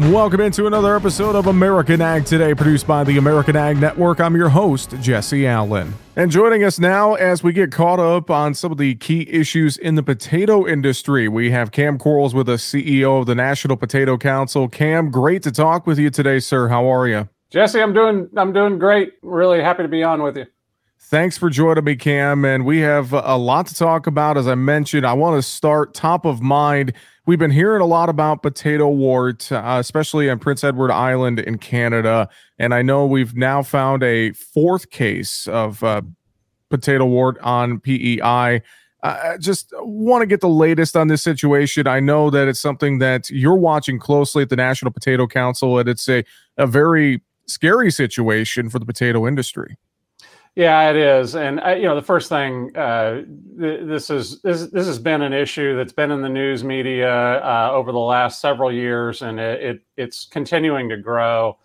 Welcome into another episode of American Ag Today, produced by the American Ag Network. I'm your host, Jesse Allen. And joining us now as we get caught up on some of the key issues in the potato industry, we have Kam Quarles with us, CEO of the National Potato Council. Kam, great to talk with you today, sir. How are you? Jesse, I'm doing I'm doing great. Really happy to be on with you. Thanks for joining me, Kam. And we have a lot to talk about. As I mentioned, I want to start top of mind We've been hearing a lot about potato wart, uh, especially on Prince Edward Island in Canada. And I know we've now found a fourth case of uh, potato wart on PEI. I just want to get the latest on this situation. I know that it's something that you're watching closely at the National Potato Council, and it's a, a very scary situation for the potato industry. Yeah, it is, and uh, you know the first thing uh, th- this is this this has been an issue that's been in the news media uh, over the last several years, and it, it, it's continuing to grow.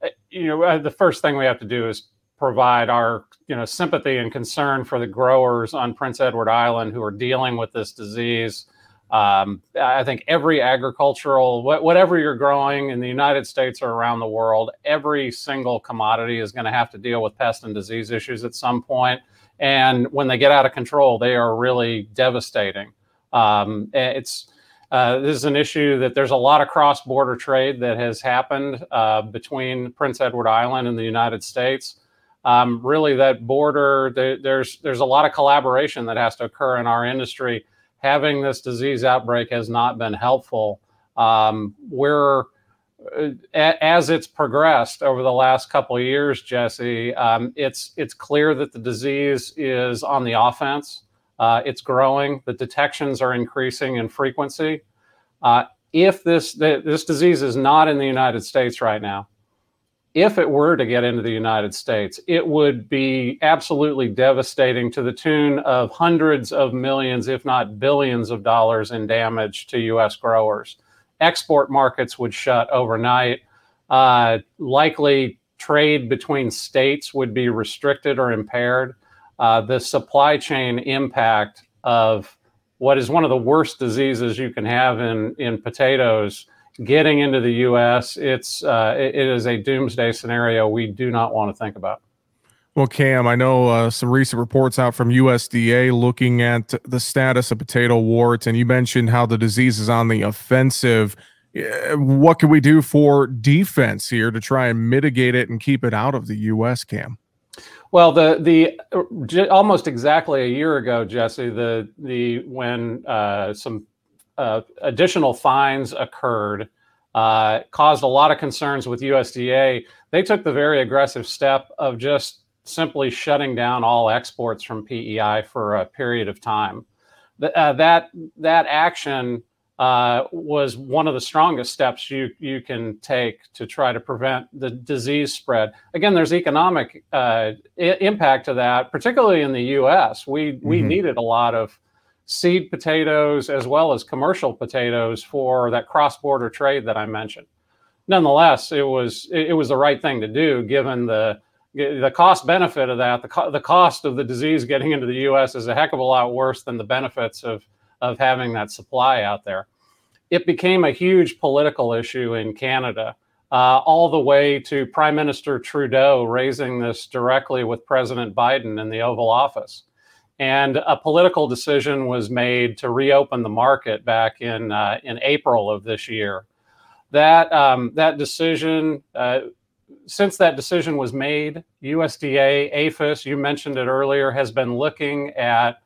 Uh, you know, uh, the first thing we have to do is provide our you know sympathy and concern for the growers on Prince Edward Island who are dealing with this disease. Um, I think every agricultural, whatever you're growing in the United States or around the world, every single commodity is going to have to deal with pest and disease issues at some point. And when they get out of control, they are really devastating. Um, it's uh, this is an issue that there's a lot of cross-border trade that has happened uh, between Prince Edward Island and the United States. Um, really, that border there, there's there's a lot of collaboration that has to occur in our industry having this disease outbreak has not been helpful. Um, we're uh, as it's progressed over the last couple of years, Jesse, um, it's it's clear that the disease is on the offense. Uh, it's growing. The detections are increasing in frequency. Uh, if this this disease is not in the United States right now, if it were to get into the United States, it would be absolutely devastating to the tune of hundreds of millions, if not billions of dollars in damage to U.S. growers. Export markets would shut overnight. Uh, likely trade between states would be restricted or impaired. Uh, the supply chain impact of what is one of the worst diseases you can have in, in potatoes getting into the U.S., it's uh, it, it is a doomsday scenario we do not want to think about. Well, Kam, I know uh, some recent reports out from USDA looking at the status of potato wart, and you mentioned how the disease is on the offensive. What can we do for defense here to try and mitigate it and keep it out of the U.S., Kam? Well, the the almost exactly a year ago, Jesse, the the when uh, some uh, additional fines occurred, uh, caused a lot of concerns with USDA. They took the very aggressive step of just simply shutting down all exports from PEI for a period of time. Uh, that that action uh, was one of the strongest steps you you can take to try to prevent the disease spread. Again, there's economic uh, I- impact to that, particularly in the U.S. We we mm-hmm. needed a lot of seed potatoes as well as commercial potatoes for that cross-border trade that I mentioned. Nonetheless, it was it, was the right thing to do given the the cost benefit of that. The, co- the cost of the disease getting into the U.S. is a heck of a lot worse than the benefits of of having that supply out there. It became a huge political issue in Canada. Uh, all the way to Prime Minister Trudeau raising this directly with President Biden in the Oval Office and a political decision was made to reopen the market back in uh, in April of this year. That um, that decision, uh, since that decision was made, USDA, APHIS, you mentioned it earlier, has been looking at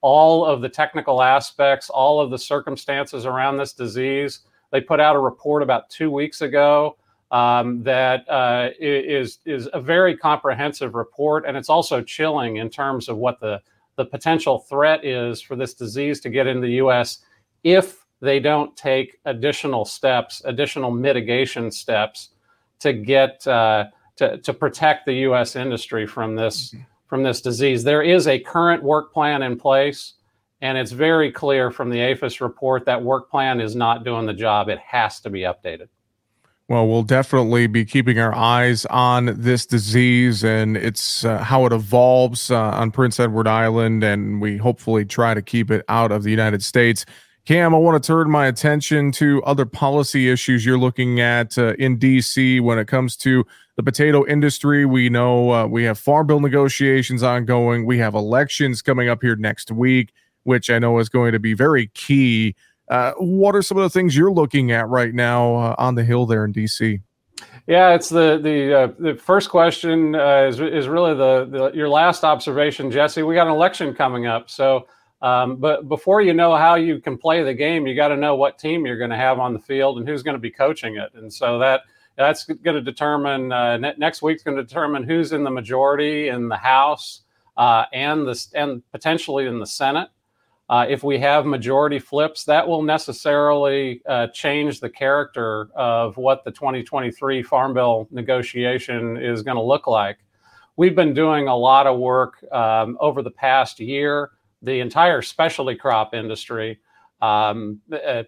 all of the technical aspects, all of the circumstances around this disease. They put out a report about two weeks ago um, that uh, is is a very comprehensive report, and it's also chilling in terms of what the the potential threat is for this disease to get into the US if they don't take additional steps, additional mitigation steps to get uh, to, to protect the US industry from this mm-hmm. from this disease. There is a current work plan in place. And it's very clear from the APHIS report that work plan is not doing the job. It has to be updated. Well, we'll definitely be keeping our eyes on this disease and it's uh, how it evolves uh, on Prince Edward Island, and we hopefully try to keep it out of the United States. Kam, I want to turn my attention to other policy issues you're looking at uh, in DC when it comes to the potato industry. We know uh, we have farm bill negotiations ongoing. We have elections coming up here next week, which I know is going to be very key. Uh, what are some of the things you're looking at right now uh, on the Hill there in DC? Yeah, it's the the uh, the first question uh, is is really the, the your last observation, Jesse. We got an election coming up, so um, but before you know how you can play the game, you got to know what team you're going to have on the field and who's going to be coaching it. And so that that's going to determine uh, ne- next week's going to determine who's in the majority in the House and the and potentially in the Senate. Uh, if we have majority flips, that will necessarily uh, change the character of what the 2023 Farm Bill negotiation is going to look like. We've been doing a lot of work um, over the past year the entire specialty crop industry. Um, uh,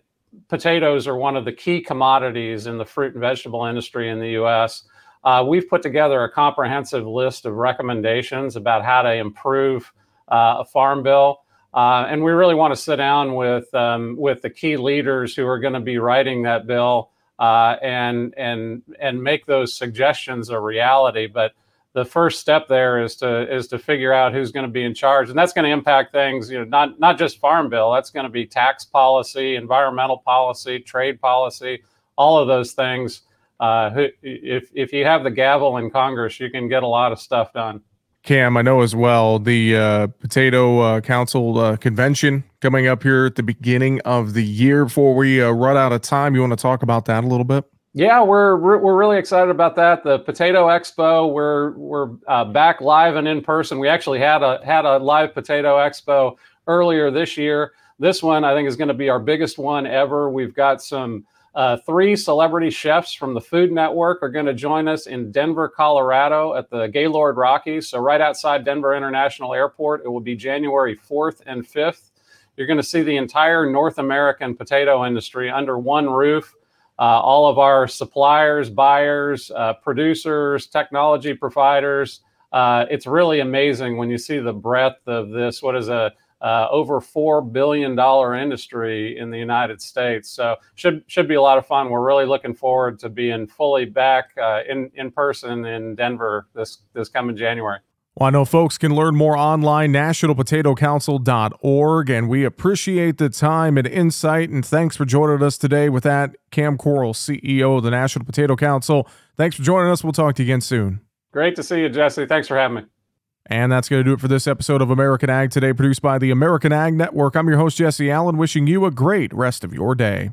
potatoes are one of the key commodities in the fruit and vegetable industry in the U.S. Uh, we've put together a comprehensive list of recommendations about how to improve uh, a farm bill. Uh, and we really want to sit down with um, with the key leaders who are going to be writing that bill uh, and and and make those suggestions a reality. But the first step there is to is to figure out who's going to be in charge, and that's going to impact things. You know, not not just farm bill. That's going to be tax policy, environmental policy, trade policy, all of those things. Uh, if if you have the gavel in Congress, you can get a lot of stuff done. Kam, I know as well the uh, Potato uh, Council uh, convention coming up here at the beginning of the year. Before we uh, run out of time, you want to talk about that a little bit? Yeah, we're we're really excited about that. The Potato Expo, we're we're uh, back live and in person. We actually had a had a live Potato Expo earlier this year. This one I think is going to be our biggest one ever. We've got some uh, three celebrity chefs from the Food Network are going to join us in Denver, Colorado, at the Gaylord Rockies. So right outside Denver International Airport. It will be January fourth and fifth. You're going to see the entire North American potato industry under one roof uh, all of our suppliers, buyers, uh, producers, technology providers. Uh, it's really amazing when you see the breadth of this. What is a uh, over four billion dollar industry in the United States? So should should be a lot of fun. We're really looking forward to being fully back uh, in in person in Denver this this coming January. Well, I know folks can learn more online, nationalpotatocouncil.org, and we appreciate the time and insight. And thanks for joining us today with that. Kam Quarles, CEO of the National Potato Council. Thanks for joining us. We'll talk to you again soon. Great to see you, Jesse. Thanks for having me. And that's going to do it for this episode of American Ag Today, produced by the American Ag Network. I'm your host, Jesse Allen, wishing you a great rest of your day.